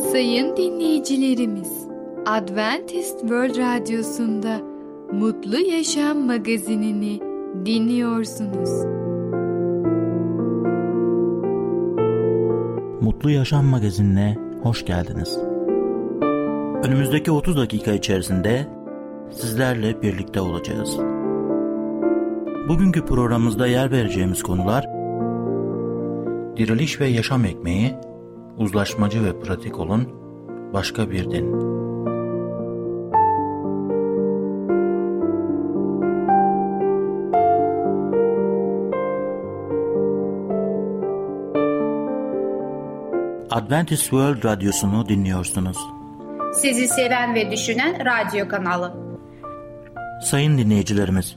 Sayın dinleyicilerimiz, Adventist World Radyosu'nda Mutlu Yaşam magazinini dinliyorsunuz. Mutlu Yaşam magazinine hoş geldiniz. Önümüzdeki 30 dakika içerisinde sizlerle birlikte olacağız. Bugünkü programımızda yer vereceğimiz konular Diriliş ve Yaşam Ekmeği, Uzlaşmacı ve Pratik olun, Başka Bir Din. Adventist World Radyosu'nu dinliyorsunuz. Sizi seven ve düşünen radyo kanalı. Sayın dinleyicilerimiz,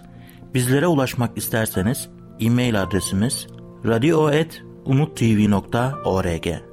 bizlere ulaşmak isterseniz e-mail adresimiz radio.umutv.org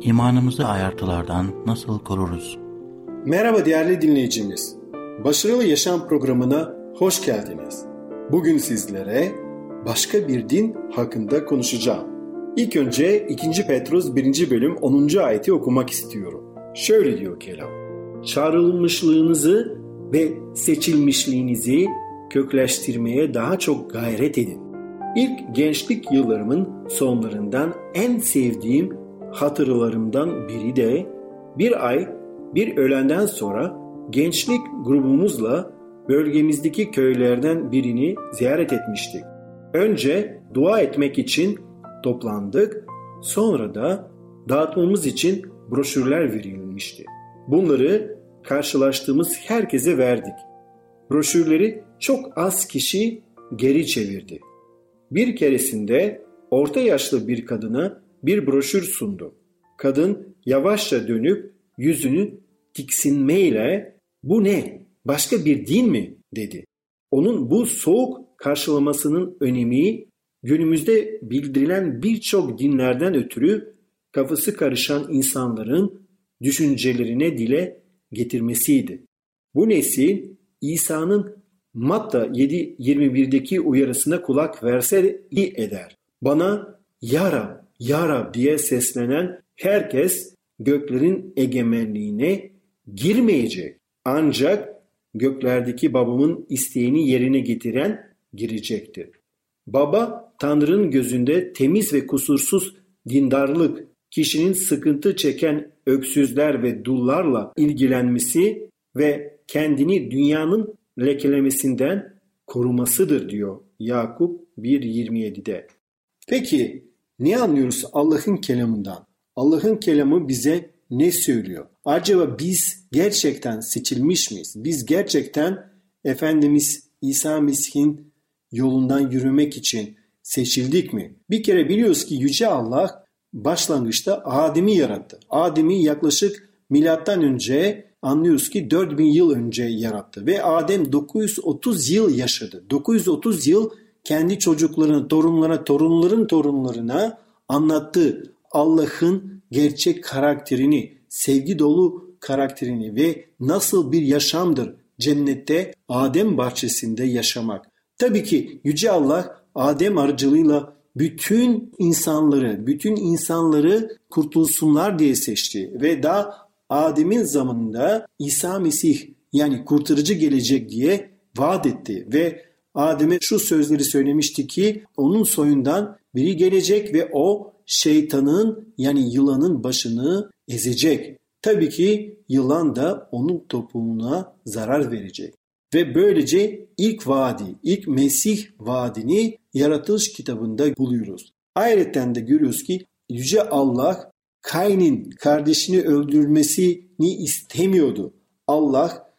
İmanımızı ayartılardan nasıl koruruz? Merhaba değerli dinleyicimiz. Başarılı Yaşam programına hoş geldiniz. Bugün sizlere başka bir din hakkında konuşacağım. İlk önce 2. Petrus 1. bölüm 10. ayeti okumak istiyorum. Şöyle diyor kelam. Çağrılmışlığınızı ve seçilmişliğinizi kökleştirmeye daha çok gayret edin. İlk gençlik yıllarımın sonlarından en sevdiğim hatırlarımdan biri de bir ay bir öğlenden sonra gençlik grubumuzla bölgemizdeki köylerden birini ziyaret etmiştik. Önce dua etmek için toplandık. Sonra da dağıtmamız için broşürler verilmişti. Bunları karşılaştığımız herkese verdik. Broşürleri çok az kişi geri çevirdi. Bir keresinde orta yaşlı bir kadına bir broşür sundu. Kadın yavaşça dönüp yüzünü tiksinmeyle bu ne başka bir din mi dedi. Onun bu soğuk karşılamasının önemi günümüzde bildirilen birçok dinlerden ötürü kafası karışan insanların düşüncelerine dile getirmesiydi. Bu nesil İsa'nın Matta 7.21'deki uyarısına kulak verse iyi eder. Bana Ya Rab, Ya Rab diye seslenen herkes göklerin egemenliğine girmeyecek. Ancak göklerdeki babamın isteğini yerine getiren girecektir. Baba Tanrı'nın gözünde temiz ve kusursuz dindarlık, kişinin sıkıntı çeken öksüzler ve dullarla ilgilenmesi ve kendini dünyanın lekelemesinden korumasıdır diyor Yakup 1.27'de. Peki ne anlıyoruz Allah'ın kelamından? Allah'ın kelamı bize ne söylüyor? Acaba biz gerçekten seçilmiş miyiz? Biz gerçekten Efendimiz İsa Mesih'in yolundan yürümek için seçildik mi? Bir kere biliyoruz ki Yüce Allah başlangıçta Adem'i yarattı. Adem'i yaklaşık milattan önce anlıyoruz ki 4000 yıl önce yarattı ve Adem 930 yıl yaşadı. 930 yıl kendi çocuklarına, torunlarına, torunların torunlarına anlattı. Allah'ın gerçek karakterini, sevgi dolu karakterini ve nasıl bir yaşamdır cennette Adem bahçesinde yaşamak. Tabii ki Yüce Allah Adem aracılığıyla bütün insanları, bütün insanları kurtulsunlar diye seçti ve daha Adem'in zamanında İsa Mesih yani kurtarıcı gelecek diye vaat etti ve Adem'e şu sözleri söylemişti ki onun soyundan biri gelecek ve o şeytanın yani yılanın başını ezecek. Tabii ki yılan da onun toplumuna zarar verecek. Ve böylece ilk vaadi, ilk Mesih vaadini yaratılış kitabında buluyoruz. Ayrıca de görüyoruz ki Yüce Allah Kain'in kardeşini öldürmesini istemiyordu. Allah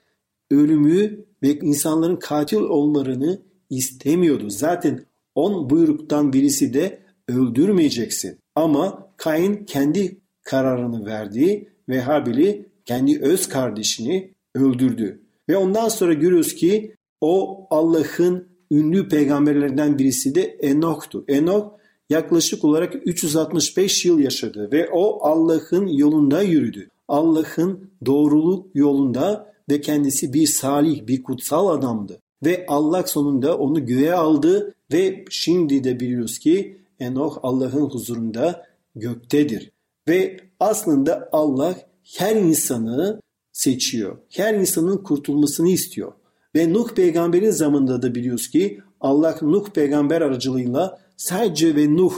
ölümü ve insanların katil olmalarını istemiyordu. Zaten on buyruktan birisi de öldürmeyeceksin. Ama Kain kendi kararını verdi ve Habil'i kendi öz kardeşini öldürdü. Ve ondan sonra görüyoruz ki o Allah'ın ünlü peygamberlerinden birisi de Enok'tu. Enok yaklaşık olarak 365 yıl yaşadı ve o Allah'ın yolunda yürüdü. Allah'ın doğruluk yolunda ve kendisi bir salih, bir kutsal adamdı. Ve Allah sonunda onu göğe aldı ve şimdi de biliyoruz ki Enoch Allah'ın huzurunda göktedir. Ve aslında Allah her insanı seçiyor. Her insanın kurtulmasını istiyor. Ve Nuh peygamberin zamanında da biliyoruz ki Allah Nuh peygamber aracılığıyla sadece ve Nuh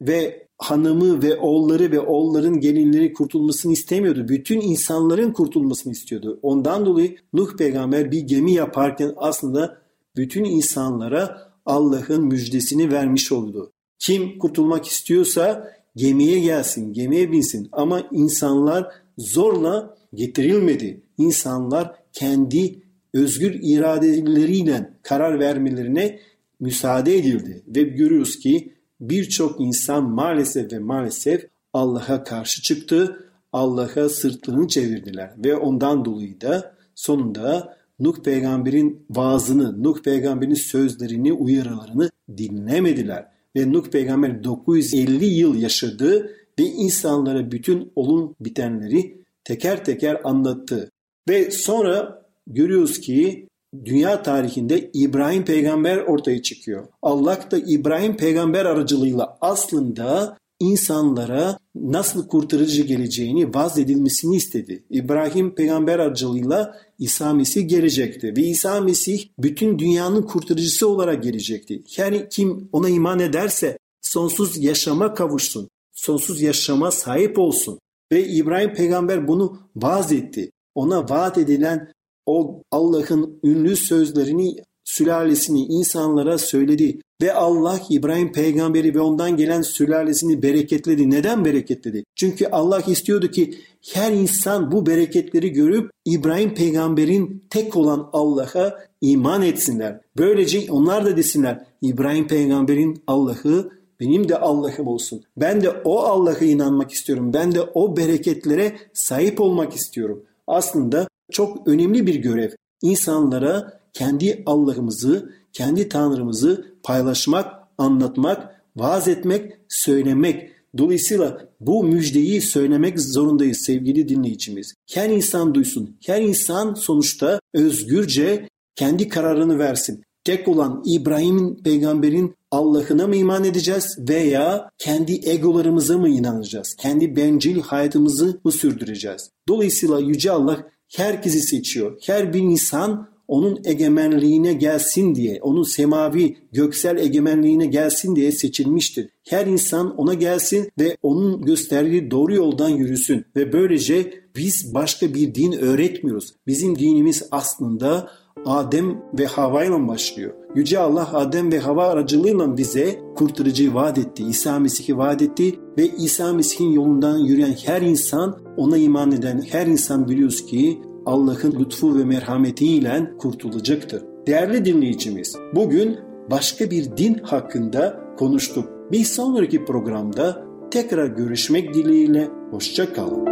ve hanımı ve oğulları ve oğulların gelinleri kurtulmasını istemiyordu. Bütün insanların kurtulmasını istiyordu. Ondan dolayı Nuh peygamber bir gemi yaparken aslında bütün insanlara Allah'ın müjdesini vermiş oldu. Kim kurtulmak istiyorsa gemiye gelsin, gemiye binsin. Ama insanlar zorla getirilmedi. İnsanlar kendi özgür iradeleriyle karar vermelerine müsaade edildi. Ve görüyoruz ki birçok insan maalesef ve maalesef Allah'a karşı çıktı. Allah'a sırtlarını çevirdiler ve ondan dolayı da sonunda Nuh peygamberin vaazını, Nuh peygamberin sözlerini, uyarılarını dinlemediler. Ve Nuh peygamber 950 yıl yaşadı ve insanlara bütün olun bitenleri teker teker anlattı. Ve sonra görüyoruz ki dünya tarihinde İbrahim peygamber ortaya çıkıyor. Allah da İbrahim peygamber aracılığıyla aslında insanlara nasıl kurtarıcı geleceğini vaz edilmesini istedi. İbrahim peygamber aracılığıyla İsa Mesih gelecekti ve İsa Mesih bütün dünyanın kurtarıcısı olarak gelecekti. Yani kim ona iman ederse sonsuz yaşama kavuşsun, sonsuz yaşama sahip olsun. Ve İbrahim peygamber bunu vaaz etti. Ona vaat edilen o Allah'ın ünlü sözlerini sülalesini insanlara söyledi ve Allah İbrahim peygamberi ve ondan gelen sülalesini bereketledi. Neden bereketledi? Çünkü Allah istiyordu ki her insan bu bereketleri görüp İbrahim peygamberin tek olan Allah'a iman etsinler. Böylece onlar da desinler İbrahim peygamberin Allah'ı benim de Allah'ım olsun. Ben de o Allah'a inanmak istiyorum. Ben de o bereketlere sahip olmak istiyorum. Aslında çok önemli bir görev. İnsanlara kendi Allah'ımızı, kendi Tanrımızı paylaşmak, anlatmak, vaaz etmek, söylemek. Dolayısıyla bu müjdeyi söylemek zorundayız sevgili dinleyicimiz. Her insan duysun. Her insan sonuçta özgürce kendi kararını versin. Tek olan İbrahim'in peygamberin Allah'ına mı iman edeceğiz veya kendi egolarımıza mı inanacağız? Kendi bencil hayatımızı mı sürdüreceğiz? Dolayısıyla Yüce Allah herkesi seçiyor. Her bir insan onun egemenliğine gelsin diye, onun semavi, göksel egemenliğine gelsin diye seçilmiştir. Her insan ona gelsin ve onun gösterdiği doğru yoldan yürüsün ve böylece biz başka bir din öğretmiyoruz. Bizim dinimiz aslında Adem ve Hava ile başlıyor. Yüce Allah Adem ve Hava aracılığıyla bize kurtarıcıyı vaat etti. İsa Mesih'i vaat etti ve İsa Mesih'in yolundan yürüyen her insan, ona iman eden her insan biliyoruz ki Allah'ın lütfu ve merhametiyle kurtulacaktır. Değerli dinleyicimiz, bugün başka bir din hakkında konuştuk. Bir sonraki programda tekrar görüşmek dileğiyle hoşça kalın.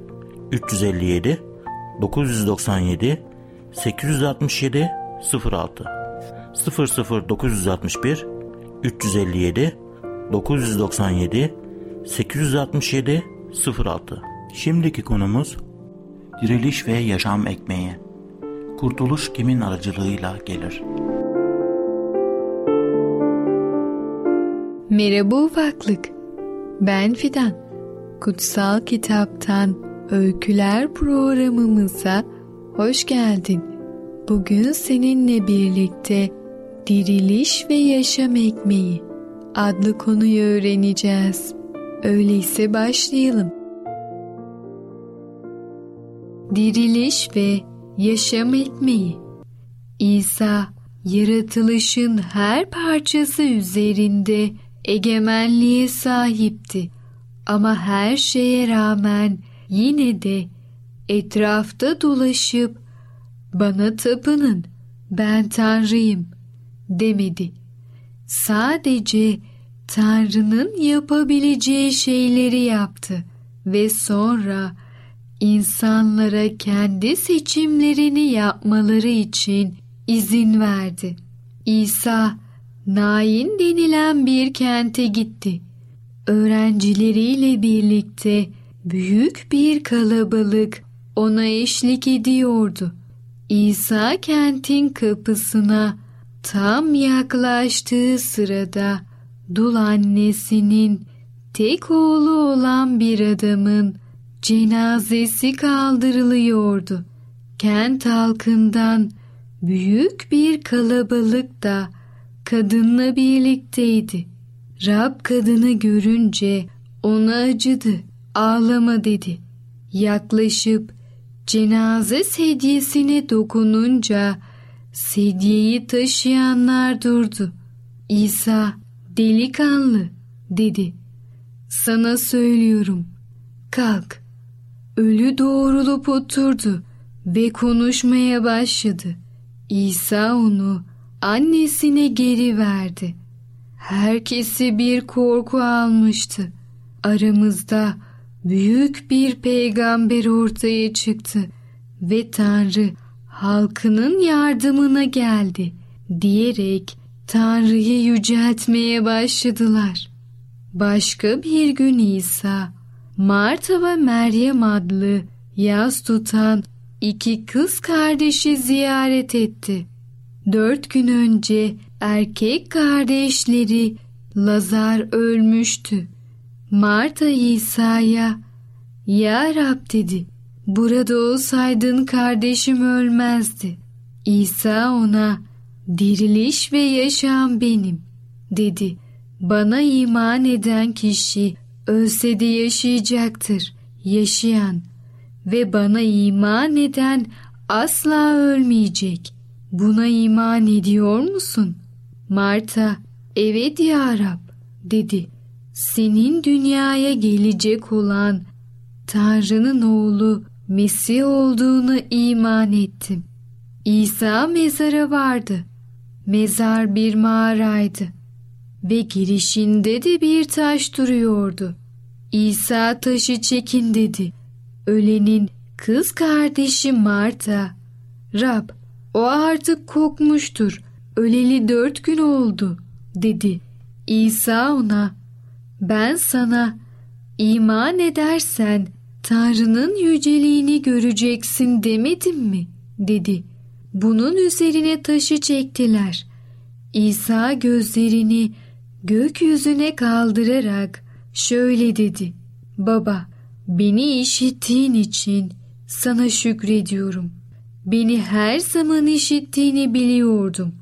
357 997 867 06 00961 357 997 867 06 Şimdiki konumuz diriliş ve yaşam ekmeği. Kurtuluş kimin aracılığıyla gelir? Merhaba ufaklık. Ben Fidan. Kutsal Kitaptan Öyküler programımıza hoş geldin. Bugün seninle birlikte Diriliş ve Yaşam Ekmeği adlı konuyu öğreneceğiz. Öyleyse başlayalım. diriliş ve yaşam ekmeği. İsa yaratılışın her parçası üzerinde egemenliğe sahipti. Ama her şeye rağmen yine de etrafta dolaşıp bana tapının ben Tanrıyım demedi. Sadece Tanrı'nın yapabileceği şeyleri yaptı ve sonra insanlara kendi seçimlerini yapmaları için izin verdi. İsa Nain denilen bir kente gitti. Öğrencileriyle birlikte büyük bir kalabalık ona eşlik ediyordu. İsa kentin kapısına tam yaklaştığı sırada dul annesinin tek oğlu olan bir adamın cenazesi kaldırılıyordu. Kent halkından büyük bir kalabalık da kadınla birlikteydi. Rab kadını görünce ona acıdı, ağlama dedi. Yaklaşıp cenaze sedyesine dokununca sedyeyi taşıyanlar durdu. İsa delikanlı dedi. Sana söylüyorum kalk. Ölü doğrulup oturdu ve konuşmaya başladı. İsa onu annesine geri verdi. Herkesi bir korku almıştı. Aramızda büyük bir peygamber ortaya çıktı ve Tanrı halkının yardımına geldi diyerek Tanrı'yı yüceltmeye başladılar. Başka bir gün İsa, Marta ve Meryem adlı yaz tutan iki kız kardeşi ziyaret etti. Dört gün önce erkek kardeşleri Lazar ölmüştü. Marta İsa'ya Ya Rab dedi burada olsaydın kardeşim ölmezdi. İsa ona diriliş ve yaşam benim dedi. Bana iman eden kişi ölse de yaşayacaktır. Yaşayan ve bana iman eden asla ölmeyecek. Buna iman ediyor musun? Marta, evet ya Rab dedi. Senin dünyaya gelecek olan Tanrı'nın oğlu Mesih olduğunu iman ettim. İsa mezara vardı. Mezar bir mağaraydı ve girişinde de bir taş duruyordu. İsa taşı çekin dedi. Ölenin kız kardeşi Marta, Rab o artık kokmuştur, öleli dört gün oldu dedi. İsa ona, ben sana iman edersen Tanrı'nın yüceliğini göreceksin demedim mi? dedi. Bunun üzerine taşı çektiler. İsa gözlerini gökyüzüne kaldırarak şöyle dedi. Baba, beni işittiğin için sana şükrediyorum. Beni her zaman işittiğini biliyordum.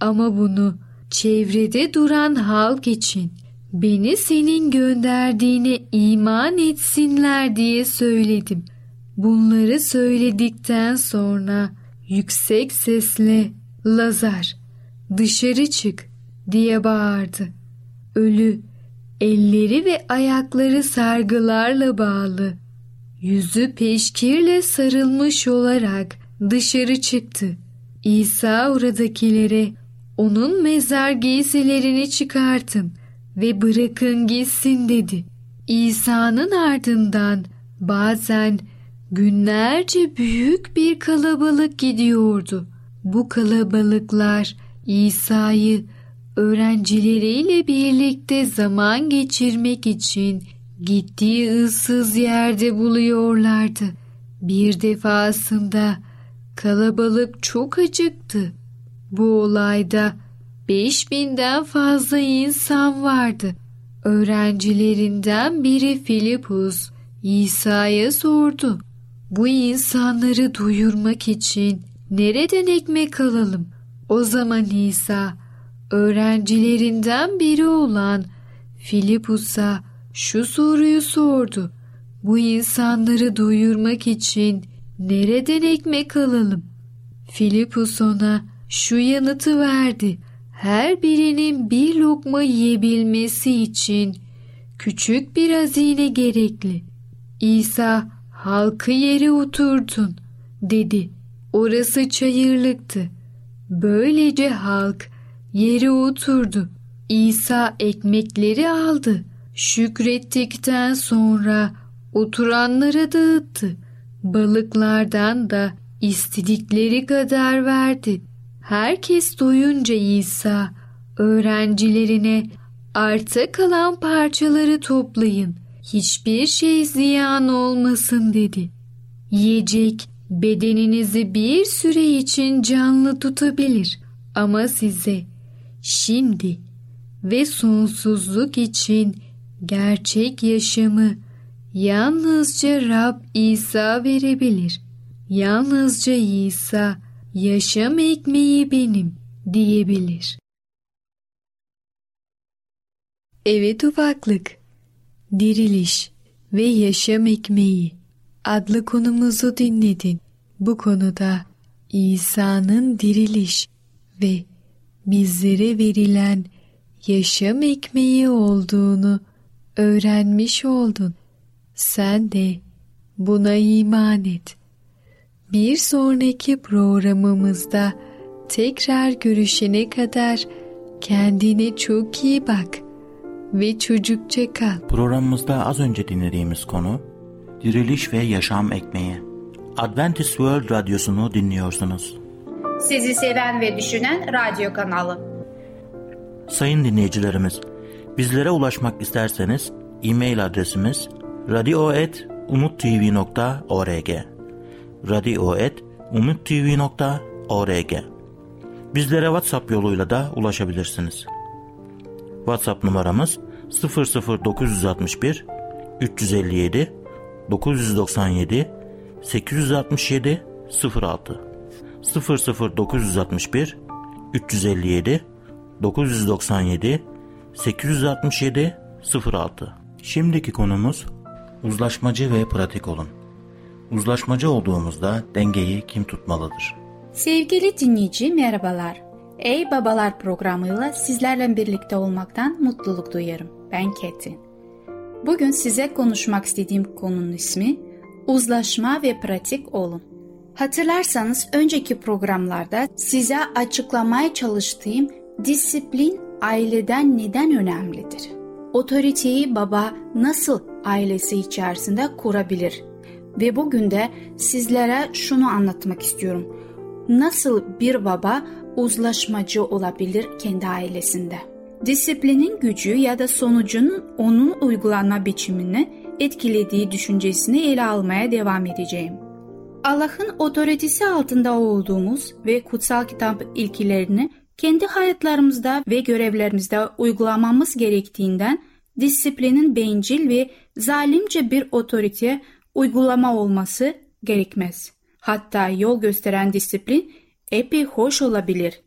Ama bunu çevrede duran halk için beni senin gönderdiğine iman etsinler diye söyledim. Bunları söyledikten sonra yüksek sesle Lazar dışarı çık diye bağırdı. Ölü elleri ve ayakları sargılarla bağlı, yüzü peşkirle sarılmış olarak dışarı çıktı. İsa oradakilere onun mezar giysilerini çıkartın ve bırakın gitsin dedi. İsa'nın ardından bazen günlerce büyük bir kalabalık gidiyordu. Bu kalabalıklar İsa'yı öğrencileriyle birlikte zaman geçirmek için gittiği ıssız yerde buluyorlardı. Bir defasında kalabalık çok acıktı. Bu olayda beş binden fazla insan vardı. Öğrencilerinden biri Filipus İsa'ya sordu. Bu insanları duyurmak için nereden ekmek alalım? O zaman İsa öğrencilerinden biri olan Filipus'a şu soruyu sordu. Bu insanları duyurmak için nereden ekmek alalım? Filipus ona şu yanıtı verdi. Her birinin bir lokma yiyebilmesi için küçük bir hazine gerekli. İsa halkı yere oturdun dedi. Orası çayırlıktı. Böylece halk yere oturdu. İsa ekmekleri aldı. Şükrettikten sonra oturanlara dağıttı. Balıklardan da istedikleri kadar verdi. Herkes doyunca İsa öğrencilerine arta kalan parçaları toplayın. Hiçbir şey ziyan olmasın dedi. Yiyecek bedeninizi bir süre için canlı tutabilir ama size şimdi ve sonsuzluk için gerçek yaşamı yalnızca Rab İsa verebilir. Yalnızca İsa yaşam ekmeği benim diyebilir. Evet ufaklık, diriliş ve yaşam ekmeği adlı konumuzu dinledin. Bu konuda İsa'nın diriliş ve bizlere verilen yaşam ekmeği olduğunu öğrenmiş oldun. Sen de buna iman et. Bir sonraki programımızda tekrar görüşene kadar kendine çok iyi bak ve çocukça kal. Programımızda az önce dinlediğimiz konu Diriliş ve Yaşam Ekmeği. Adventist World Radyosu'nu dinliyorsunuz. Sizi seven ve düşünen radyo kanalı. Sayın dinleyicilerimiz, bizlere ulaşmak isterseniz e-mail adresimiz radio.umutv.org radio.umutv.org Bizlere WhatsApp yoluyla da ulaşabilirsiniz. WhatsApp numaramız 00961 357 997 867 06 00961 357 997 867 06 Şimdiki konumuz uzlaşmacı ve pratik olun. Uzlaşmacı olduğumuzda dengeyi kim tutmalıdır? Sevgili dinleyici merhabalar. Ey Babalar programıyla sizlerle birlikte olmaktan mutluluk duyarım. Ben Ketin. Bugün size konuşmak istediğim konunun ismi uzlaşma ve pratik olun. Hatırlarsanız önceki programlarda size açıklamaya çalıştığım disiplin aileden neden önemlidir? Otoriteyi baba nasıl ailesi içerisinde kurabilir? Ve bugün de sizlere şunu anlatmak istiyorum. Nasıl bir baba uzlaşmacı olabilir kendi ailesinde? Disiplinin gücü ya da sonucunun onun uygulanma biçimini etkilediği düşüncesini ele almaya devam edeceğim. Allah'ın otoritesi altında olduğumuz ve kutsal kitap ilkilerini kendi hayatlarımızda ve görevlerimizde uygulamamız gerektiğinden disiplinin bencil ve zalimce bir otorite uygulama olması gerekmez. Hatta yol gösteren disiplin epey hoş olabilir.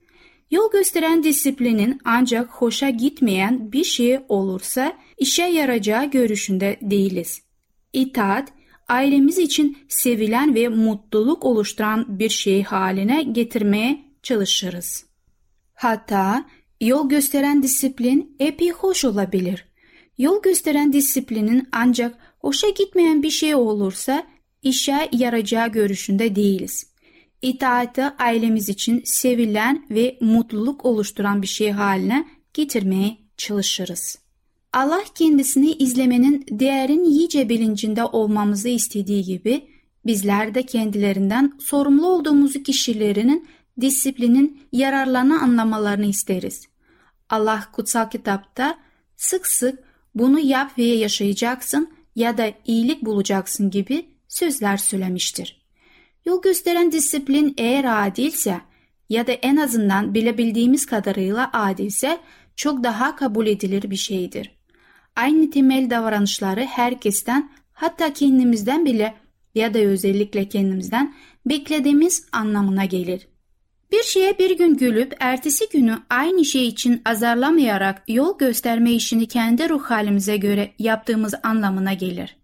Yol gösteren disiplinin ancak hoşa gitmeyen bir şey olursa işe yarayacağı görüşünde değiliz. İtaat, ailemiz için sevilen ve mutluluk oluşturan bir şey haline getirmeye çalışırız. Hatta yol gösteren disiplin epey hoş olabilir. Yol gösteren disiplinin ancak hoşa gitmeyen bir şey olursa işe yarayacağı görüşünde değiliz. İtaati ailemiz için sevilen ve mutluluk oluşturan bir şey haline getirmeye çalışırız. Allah kendisini izlemenin değerin iyice bilincinde olmamızı istediği gibi bizler de kendilerinden sorumlu olduğumuz kişilerinin disiplinin yararlarını anlamalarını isteriz. Allah kutsal kitapta sık sık bunu yap ve yaşayacaksın ya da iyilik bulacaksın gibi sözler söylemiştir. Yol gösteren disiplin eğer adilse ya da en azından bilebildiğimiz kadarıyla adilse çok daha kabul edilir bir şeydir. Aynı temel davranışları herkesten hatta kendimizden bile ya da özellikle kendimizden beklediğimiz anlamına gelir. Bir şeye bir gün gülüp ertesi günü aynı şey için azarlamayarak yol gösterme işini kendi ruh halimize göre yaptığımız anlamına gelir.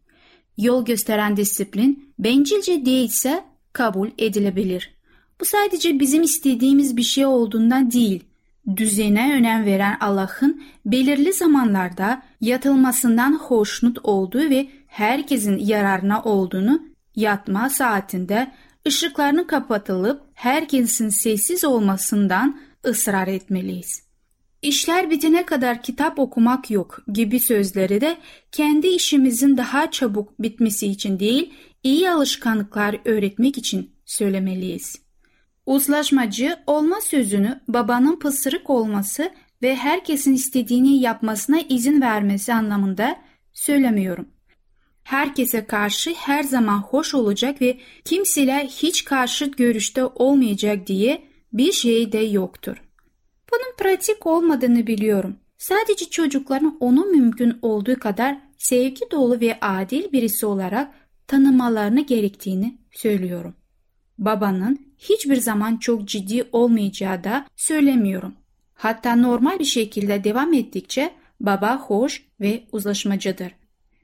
Yol gösteren disiplin bencilce değilse kabul edilebilir. Bu sadece bizim istediğimiz bir şey olduğundan değil, düzene önem veren Allah'ın belirli zamanlarda yatılmasından hoşnut olduğu ve herkesin yararına olduğunu yatma saatinde ışıklarının kapatılıp herkesin sessiz olmasından ısrar etmeliyiz. İşler bitene kadar kitap okumak yok gibi sözleri de kendi işimizin daha çabuk bitmesi için değil, iyi alışkanlıklar öğretmek için söylemeliyiz. Uzlaşmacı olma sözünü babanın pısırık olması ve herkesin istediğini yapmasına izin vermesi anlamında söylemiyorum. Herkese karşı her zaman hoş olacak ve kimseyle hiç karşıt görüşte olmayacak diye bir şey de yoktur. Bunun pratik olmadığını biliyorum. Sadece çocukların onu mümkün olduğu kadar sevgi dolu ve adil birisi olarak tanımalarını gerektiğini söylüyorum. Babanın hiçbir zaman çok ciddi olmayacağı da söylemiyorum. Hatta normal bir şekilde devam ettikçe baba hoş ve uzlaşmacıdır.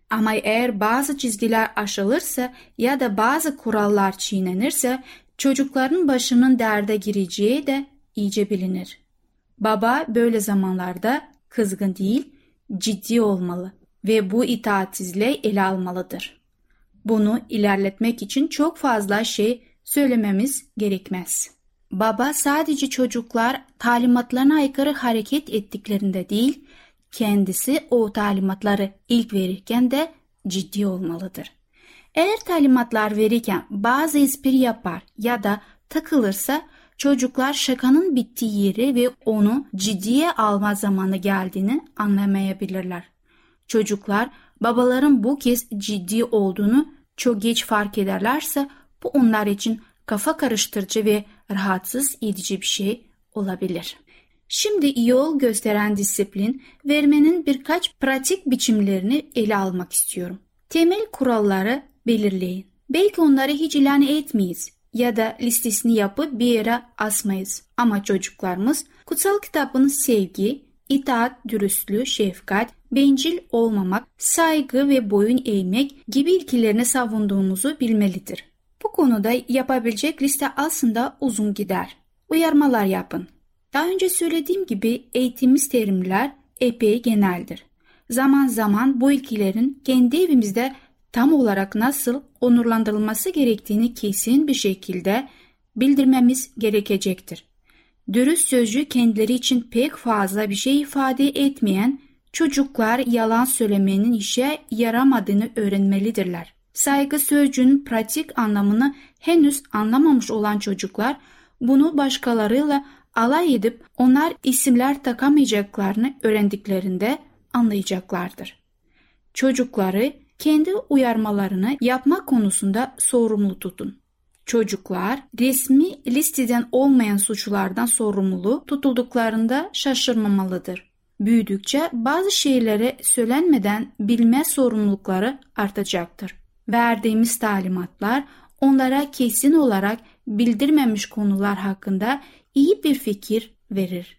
Ama eğer bazı çizgiler aşılırsa ya da bazı kurallar çiğnenirse çocukların başının derde gireceği de iyice bilinir. Baba böyle zamanlarda kızgın değil, ciddi olmalı ve bu itaatsizliği ele almalıdır. Bunu ilerletmek için çok fazla şey söylememiz gerekmez. Baba sadece çocuklar talimatlarına aykırı hareket ettiklerinde değil, kendisi o talimatları ilk verirken de ciddi olmalıdır. Eğer talimatlar verirken bazı espri yapar ya da takılırsa çocuklar şakanın bittiği yeri ve onu ciddiye alma zamanı geldiğini anlamayabilirler. Çocuklar babaların bu kez ciddi olduğunu çok geç fark ederlerse bu onlar için kafa karıştırıcı ve rahatsız edici bir şey olabilir. Şimdi yol gösteren disiplin vermenin birkaç pratik biçimlerini ele almak istiyorum. Temel kuralları belirleyin. Belki onları hiç ilan etmeyiz ya da listesini yapıp bir yere asmayız. Ama çocuklarımız kutsal kitabın sevgi, itaat, dürüstlüğü, şefkat, bencil olmamak, saygı ve boyun eğmek gibi ilkelerini savunduğumuzu bilmelidir. Bu konuda yapabilecek liste aslında uzun gider. Uyarmalar yapın. Daha önce söylediğim gibi eğitimimiz terimler epey geneldir. Zaman zaman bu ilkilerin kendi evimizde tam olarak nasıl onurlandırılması gerektiğini kesin bir şekilde bildirmemiz gerekecektir. Dürüst sözcü kendileri için pek fazla bir şey ifade etmeyen çocuklar yalan söylemenin işe yaramadığını öğrenmelidirler. Saygı sözcüğünün pratik anlamını henüz anlamamış olan çocuklar bunu başkalarıyla alay edip onlar isimler takamayacaklarını öğrendiklerinde anlayacaklardır. Çocukları kendi uyarmalarını yapmak konusunda sorumlu tutun. Çocuklar resmi listeden olmayan suçlardan sorumlu tutulduklarında şaşırmamalıdır. Büyüdükçe bazı şeyleri söylenmeden bilme sorumlulukları artacaktır. Verdiğimiz talimatlar onlara kesin olarak bildirmemiş konular hakkında iyi bir fikir verir.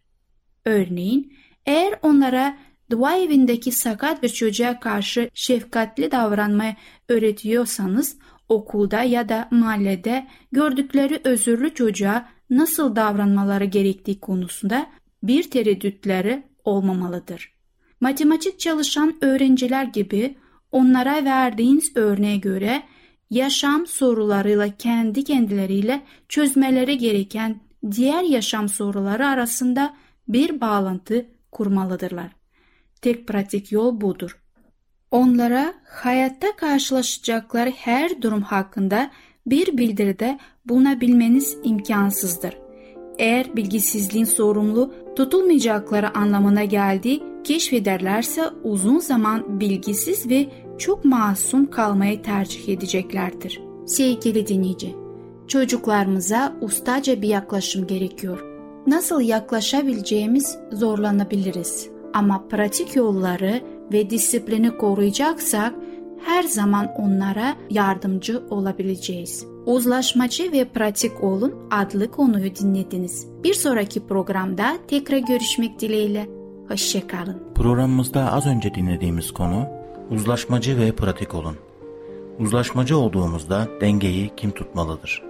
Örneğin eğer onlara dua evindeki sakat bir çocuğa karşı şefkatli davranmayı öğretiyorsanız okulda ya da mahallede gördükleri özürlü çocuğa nasıl davranmaları gerektiği konusunda bir tereddütleri olmamalıdır. Matematik çalışan öğrenciler gibi onlara verdiğiniz örneğe göre yaşam sorularıyla kendi kendileriyle çözmeleri gereken diğer yaşam soruları arasında bir bağlantı kurmalıdırlar. Tek pratik yol budur. Onlara hayatta karşılaşacakları her durum hakkında bir bildiride bulunabilmeniz imkansızdır. Eğer bilgisizliğin sorumlu tutulmayacakları anlamına geldiği keşfederlerse uzun zaman bilgisiz ve çok masum kalmayı tercih edeceklerdir. Sevgili dinleyici, çocuklarımıza ustaca bir yaklaşım gerekiyor. Nasıl yaklaşabileceğimiz zorlanabiliriz. Ama pratik yolları ve disiplini koruyacaksak her zaman onlara yardımcı olabileceğiz. Uzlaşmacı ve pratik olun adlı konuyu dinlediniz. Bir sonraki programda tekrar görüşmek dileğiyle. Hoşçakalın. Programımızda az önce dinlediğimiz konu uzlaşmacı ve pratik olun. Uzlaşmacı olduğumuzda dengeyi kim tutmalıdır?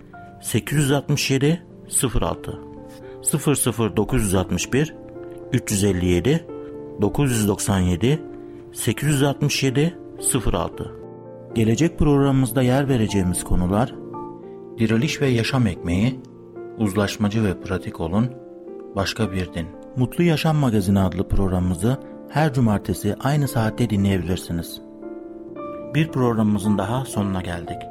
867 06 00961 357 997 867 06 Gelecek programımızda yer vereceğimiz konular Diriliş ve Yaşam Ekmeği Uzlaşmacı ve Pratik Olun Başka Bir Din Mutlu Yaşam Magazini adlı programımızı her cumartesi aynı saatte dinleyebilirsiniz. Bir programımızın daha sonuna geldik.